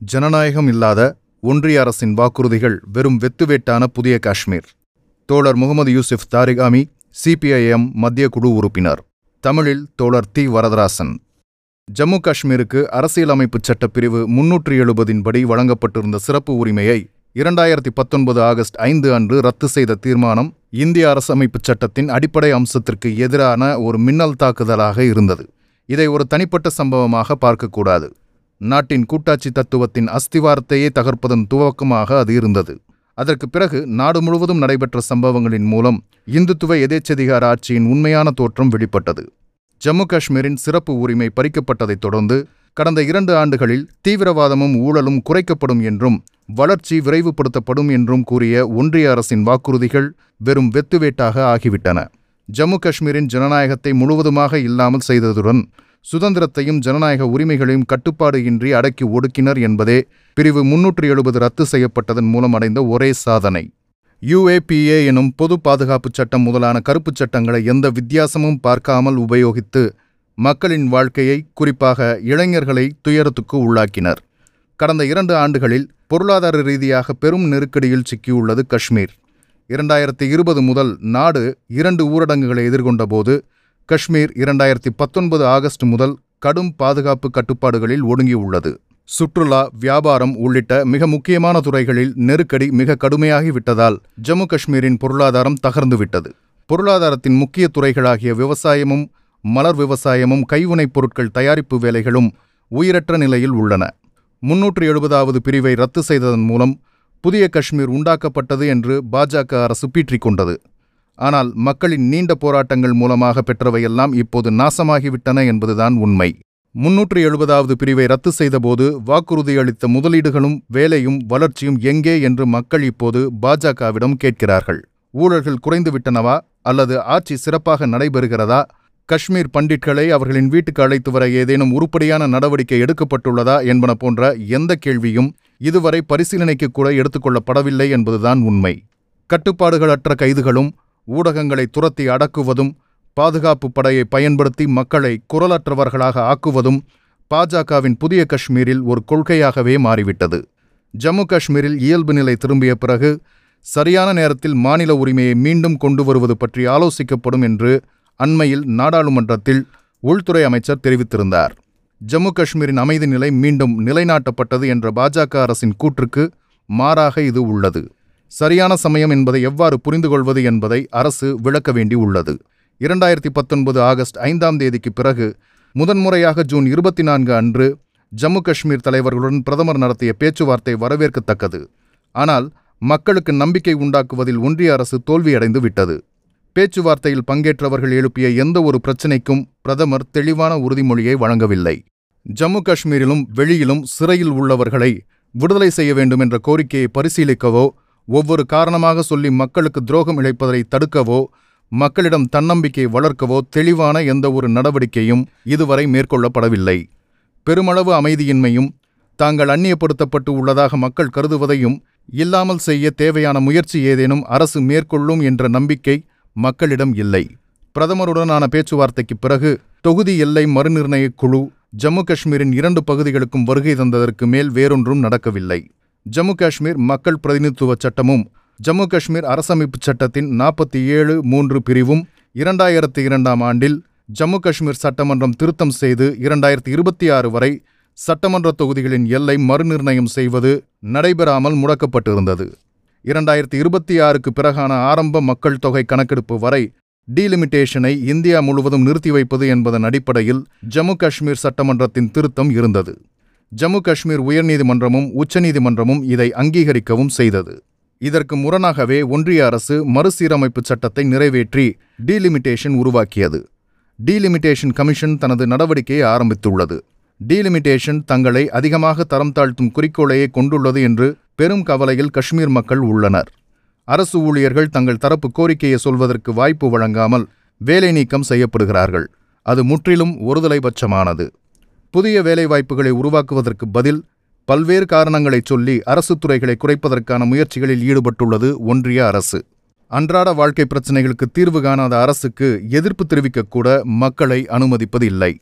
ஜனநாயகம் இல்லாத ஒன்றிய அரசின் வாக்குறுதிகள் வெறும் வெத்துவேட்டான புதிய காஷ்மீர். தோழர் முகமது யூசுப் தாரிகாமி சிபிஐஎம் மத்திய குழு உறுப்பினர். தமிழில் தோழர் தி வரதராசன். ஜம்மு காஷ்மீருக்கு அரசியலமைப்புச் சட்டப்பிரிவு முன்னூற்றி எழுபதின் படி வழங்கப்பட்டிருந்த சிறப்பு உரிமையை இரண்டாயிரத்தி பத்தொன்பது ஆகஸ்ட் ஐந்து அன்று ரத்து செய்த தீர்மானம் இந்திய அரசமைப்புச் சட்டத்தின் அடிப்படை அம்சத்திற்கு எதிரான ஒரு மின்னல் தாக்குதலாக இருந்தது. இதை ஒரு தனிப்பட்ட சம்பவமாக பார்க்கக்கூடாது. நாட்டின் கூட்டாட்சி தத்துவத்தின் அஸ்திவாரத்தையே தகர்ப்பதன் துவக்கமாக அது இருந்தது. அதற்கு பிறகு நாடு முழுவதும் நடைபெற்ற சம்பவங்களின் மூலம் இந்துத்துவ எதேச்சதிகார ஆட்சியின் உண்மையான தோற்றம் வெளிப்பட்டது. ஜம்மு காஷ்மீரின் சிறப்பு உரிமை பறிக்கப்பட்டதைத் தொடர்ந்து கடந்த இரண்டு ஆண்டுகளில் தீவிரவாதமும் ஊழலும் குறைக்கப்படும் என்றும் வளர்ச்சி விரைவுபடுத்தப்படும் என்றும் கூறிய ஒன்றிய அரசின் வாக்குறுதிகள் வெறும் வெத்துவேட்டாக ஆகிவிட்டன. ஜம்மு காஷ்மீரின் ஜனநாயகத்தை முழுவதுமாக இல்லாமல் செய்ததுடன் சுதந்திரத்தையும் ஜனநாயக உரிமைகளையும் கட்டுப்பாடு இன்றி அடக்கி ஒடுக்கினர் என்பதே பிரிவு முன்னூற்றி எழுபது ரத்து செய்யப்பட்டதன் மூலம் அடைந்த ஒரே சாதனை. யுஏபிஏ எனும் பொது பாதுகாப்புச் சட்டம் முதலான கருப்புச் சட்டங்களை எந்த வித்தியாசமும் பார்க்காமல் உபயோகித்து மக்களின் வாழ்க்கையை குறிப்பாக இளைஞர்களை துயரத்துக்கு உள்ளாக்கினர். கடந்த இரண்டு ஆண்டுகளில் பொருளாதார ரீதியாக பெரும் நெருக்கடியில் சிக்கியுள்ளது காஷ்மீர். இரண்டாயிரத்தி இருபது முதல் நாடு இரண்டு ஊரடங்குகளை எதிர்கொண்டபோது காஷ்மீர் இரண்டாயிரத்தி பத்தொன்பது ஆகஸ்ட் முதல் கடும் பாதுகாப்பு கட்டுப்பாடுகளில் ஒடுங்கியுள்ளது. சுற்றுலா வியாபாரம் உள்ளிட்ட மிக முக்கியமான துறைகளில் நெருக்கடி மிக கடுமையாகிவிட்டதால் ஜம்மு காஷ்மீரின் பொருளாதாரம் தகர்ந்துவிட்டது. பொருளாதாரத்தின் முக்கிய துறைகளாகிய விவசாயமும் மலர் விவசாயமும் கைவினைப் பொருட்கள் தயாரிப்பு வேலைகளும் உயிரற்ற நிலையில் உள்ளன. முன்னூற்று எழுபதாவது பிரிவை ரத்து செய்ததன் மூலம் புதிய காஷ்மீர் உண்டாக்கப்பட்டது என்று பாஜக அரசு பீற்றிக் கொண்டது. ஆனால் மக்களின் நீண்ட போராட்டங்கள் மூலமாக பெற்றவையெல்லாம் இப்போது நாசமாகிவிட்டன என்பதுதான் உண்மை. முன்னூற்று எழுபதாவது பிரிவை ரத்து செய்தபோது வாக்குறுதியளித்த முதலீடுகளும் வேலையும் வளர்ச்சியும் எங்கே என்று மக்கள் இப்போது பாஜகவிடம் கேட்கிறார்கள். ஊழல்கள் குறைந்துவிட்டனவா? அல்லது ஆட்சி சிறப்பாக நடைபெறுகிறதா? காஷ்மீர் பண்டிட்களை அவர்களின் வீட்டுக்கு அழைத்து வர ஏதேனும் உருப்படியான நடவடிக்கை எடுக்கப்பட்டுள்ளதா என்பன போன்ற எந்த கேள்வியும் இதுவரை பரிசீலனைக்கு கூட எடுத்துக்கொள்ளப்படவில்லை என்பதுதான் உண்மை. கட்டுப்பாடுகளற்ற கைதுகளும் ஊடகங்களை துரத்தி அடக்குவதும் பாதுகாப்பு படையை பயன்படுத்தி மக்களை குரலற்றவர்களாக ஆக்குவதும் பாஜகவின் புதிய காஷ்மீரில் ஒரு கொள்கையாகவே மாறிவிட்டது. ஜம்மு காஷ்மீரில் இயல்பு நிலை திரும்பிய பிறகு சரியான நேரத்தில் மாநில உரிமையை மீண்டும் கொண்டு வருவது பற்றி ஆலோசிக்கப்படும் என்று அண்மையில் நாடாளுமன்றத்தில் உள்துறை அமைச்சர் தெரிவித்திருந்தார். ஜம்மு காஷ்மீரின் அமைதி நிலை மீண்டும் நிலைநாட்டப்பட்டது என்ற பாஜக அரசின் கூற்றுக்கு மாறாக இது உள்ளது. சரியான சமயம் என்பதை எவ்வாறு புரிந்து கொள்வது என்பதை அரசு விளக்க வேண்டி உள்ளது. இரண்டாயிரத்தி பத்தொன்பது ஆகஸ்ட் ஐந்தாம் தேதிக்கு பிறகு முதன்முறையாக ஜூன் இருபத்தி நான்கு அன்று ஜம்மு காஷ்மீர் தலைவர்களுடன் பிரதமர் நடத்திய பேச்சுவார்த்தை வரவேற்கத்தக்கது. ஆனால் மக்களுக்கு நம்பிக்கை உண்டாக்குவதில் ஒன்றிய அரசு தோல்வியடைந்து விட்டது. பேச்சுவார்த்தையில் பங்கேற்றவர்கள் எழுப்பிய எந்த ஒரு பிரச்சினைக்கும் பிரதமர் தெளிவான உறுதிமொழியை வழங்கவில்லை. ஜம்மு காஷ்மீரிலும் வெளியிலும் சிறையில் உள்ளவர்களை விடுதலை செய்ய வேண்டும் என்ற கோரிக்கையை பரிசீலிக்கவோ ஒவ்வொரு காரணமாக சொல்லி மக்களுக்கு துரோகம் இழைப்பதை தடுக்கவோ மக்களிடம் தன்னம்பிக்கை வளர்க்கவோ தெளிவான எந்த ஒரு நடவடிக்கையும் இதுவரை மேற்கொள்ளப்படவில்லை. பெருமளவு அமைதியின்மையும் தாங்கள் அந்நியப்படுத்தப்பட்டு உள்ளதாக மக்கள் கருதுவதையும் இல்லாமல் செய்ய தேவையான முயற்சி ஏதேனும் அரசு மேற்கொள்ளும் என்ற நம்பிக்கை மக்களிடம் இல்லை. பிரதமருடனான பேச்சுவார்த்தைக்கு பிறகு தொகுதி எல்லை மறுநிர்ணயக் குழு ஜம்மு காஷ்மீரின் இரண்டு பகுதிகளுக்கும் வருகை தந்ததற்கு மேல் வேறொன்றும் நடக்கவில்லை. ஜம்மு காஷ்மீர் மக்கள் பிரதிநிதித்துவ சட்டமும் ஜம்மு காஷ்மீர் அரசமைப்புச் சட்டத்தின் நாற்பத்தி ஏழு மூன்று பிரிவும் இரண்டாயிரத்தி இரண்டாம் ஆண்டில் ஜம்மு காஷ்மீர் சட்டமன்றம் திருத்தம் செய்து இரண்டாயிரத்தி இருபத்தி ஆறு வரை சட்டமன்ற தொகுதிகளின் எல்லை மறுநிர்ணயம் செய்வது நடைபெறாமல் முடக்கப்பட்டிருந்தது. இரண்டாயிரத்தி இருபத்தி ஆறுக்கு பிறகான ஆரம்ப மக்கள் தொகை கணக்கெடுப்பு வரை டீலிமிட்டேஷனை இந்தியா முழுவதும் நிறுத்தி வைப்பது என்பதன் அடிப்படையில் ஜம்மு காஷ்மீர் சட்டமன்றத்தின் திருத்தம் இருந்தது. ஜம்மு காஷ்மீர் உயர்நீதிமன்றமும் உச்சநீதிமன்றமும் இதை அங்கீகரிக்கவும் செய்தது. இதற்கு முரணாகவே ஒன்றிய அரசு மறுசீரமைப்பு சட்டத்தை நிறைவேற்றி டீலிமிட்டேஷன் உருவாக்கியது. டீலிமிட்டேஷன் கமிஷன் தனது நடவடிக்கையை ஆரம்பித்துள்ளது. டீலிமிட்டேஷன் தங்களை அதிகமாக தரம் தாழ்த்தும் குறிக்கோளையே கொண்டுள்ளது என்று பெரும் கவலையில் காஷ்மீர் மக்கள் உள்ளனர். அரசு ஊழியர்கள் தங்கள் தரப்பு கோரிக்கையை சொல்வதற்கு வாய்ப்பு வழங்காமல் வேலை நீக்கம் செய்யப்படுகிறார்கள். அது முற்றிலும் ஒருதலைபட்சமானது. புதிய வேலைவாய்ப்புகளை உருவாக்குவதற்கு பதில் பல்வேறு காரணங்களை சொல்லி அரசு துறைகளை குறைப்பதற்கான முயற்சிகளில் ஈடுபட்டுள்ளது ஒன்றிய அரசு. அன்றாட வாழ்க்கை பிரச்சினைகளுக்கு தீர்வு காணாத அரசுக்கு எதிர்ப்பு தெரிவிக்கக்கூட மக்களை அனுமதிப்பது இல்லை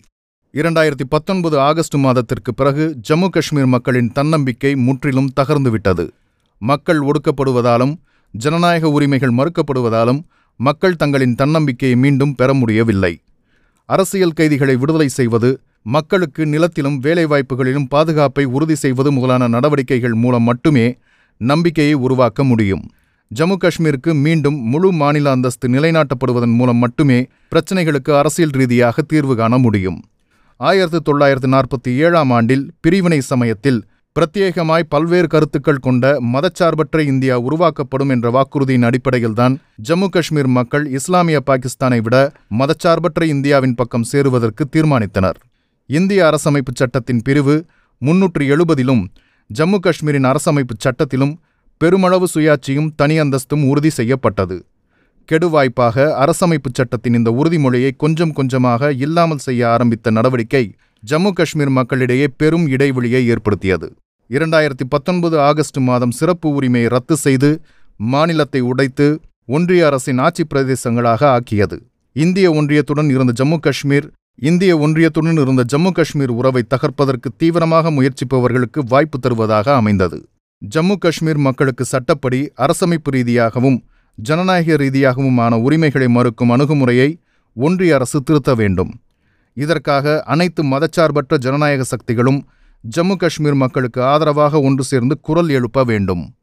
இரண்டாயிரத்தி பத்தொன்பது ஆகஸ்ட் மாதத்திற்கு பிறகு ஜம்மு காஷ்மீர் மக்களின் தன்னம்பிக்கை முற்றிலும் தகர்ந்துவிட்டது. மக்கள் ஒடுக்கப்படுவதாலும் ஜனநாயக உரிமைகள் மறுக்கப்படுவதாலும் மக்கள் தங்களின் தன்னம்பிக்கையை மீண்டும் பெற முடியவில்லை. அரசியல் கைதிகளை விடுதலை செய்வது மக்களுக்கு நிலத்திலும் வேலைவாய்ப்புகளிலும் பாதுகாப்பை உறுதி செய்வது முதலான நடவடிக்கைகள் மூலம் மட்டுமே நம்பிக்கையை உருவாக்க முடியும். ஜம்மு காஷ்மீருக்கு மீண்டும் முழு மாநில அந்தஸ்து நிலைநாட்டப்படுவதன் மூலம் மட்டுமே பிரச்சினைகளுக்கு அரசியல் ரீதியாக தீர்வு காண முடியும். ஆயிரத்து தொள்ளாயிரத்து நாற்பத்தி ஏழாம் ஆண்டில் பிரிவினை சமயத்தில் பிரத்யேகமாய் பல்வேறு கருத்துக்கள் கொண்ட மதச்சார்பற்ற இந்தியா உருவாக்கப்படும் என்ற வாக்குறுதியின் அடிப்படையில்தான் ஜம்மு காஷ்மீர் மக்கள் இஸ்லாமிய பாகிஸ்தானை விட மதச்சார்பற்ற இந்தியாவின் பக்கம் சேருவதற்கு தீர்மானித்தனர். இந்திய அரசமைப்புச் சட்டத்தின் பிரிவு முன்னூற்று எழுபதிலும் ஜம்மு காஷ்மீரின் அரசமைப்புச் சட்டத்திலும் பெருமளவு சுயாட்சியும் தனி அந்தஸ்தும் உறுதி செய்யப்பட்டது. கெடுவாய்ப்பாக அரசமைப்புச் சட்டத்தின் இந்த உறுதிமொழியை கொஞ்சம் கொஞ்சமாக இல்லாமல் செய்ய ஆரம்பித்த நடவடிக்கை ஜம்மு காஷ்மீர் மக்களிடையே பெரும் இடைவெளியை ஏற்படுத்தியது. இரண்டாயிரத்தி பத்தொன்பது ஆகஸ்ட் மாதம் சிறப்பு உரிமையை ரத்து செய்து மாநிலத்தை உடைத்து ஒன்றிய அரசின் ஆட்சி பிரதேசங்களாக ஆக்கியது. இந்திய ஒன்றியத்துடன் இருந்த ஜம்மு காஷ்மீர் இந்திய ஒன்றியத்துடன் இருந்த ஜம்மு காஷ்மீர் உறவை தகர்ப்பதற்கு தீவிரமாக முயற்சிப்பவர்களுக்கு வாய்ப்பு தருவதாக அமைந்தது. ஜம்மு காஷ்மீர் மக்களுக்கு சட்டப்படி அரசமைப்பு ரீதியாகவும் ஜனநாயக ரீதியாகவுமான உரிமைகளை மறுக்கும் அணுகுமுறையை ஒன்றிய அரசு திருத்த வேண்டும். இதற்காக அனைத்து மதச்சார்பற்ற ஜனநாயக சக்திகளும் ஜம்மு காஷ்மீர் மக்களுக்கு ஆதரவாக ஒன்று சேர்ந்து குரல் எழுப்ப வேண்டும்.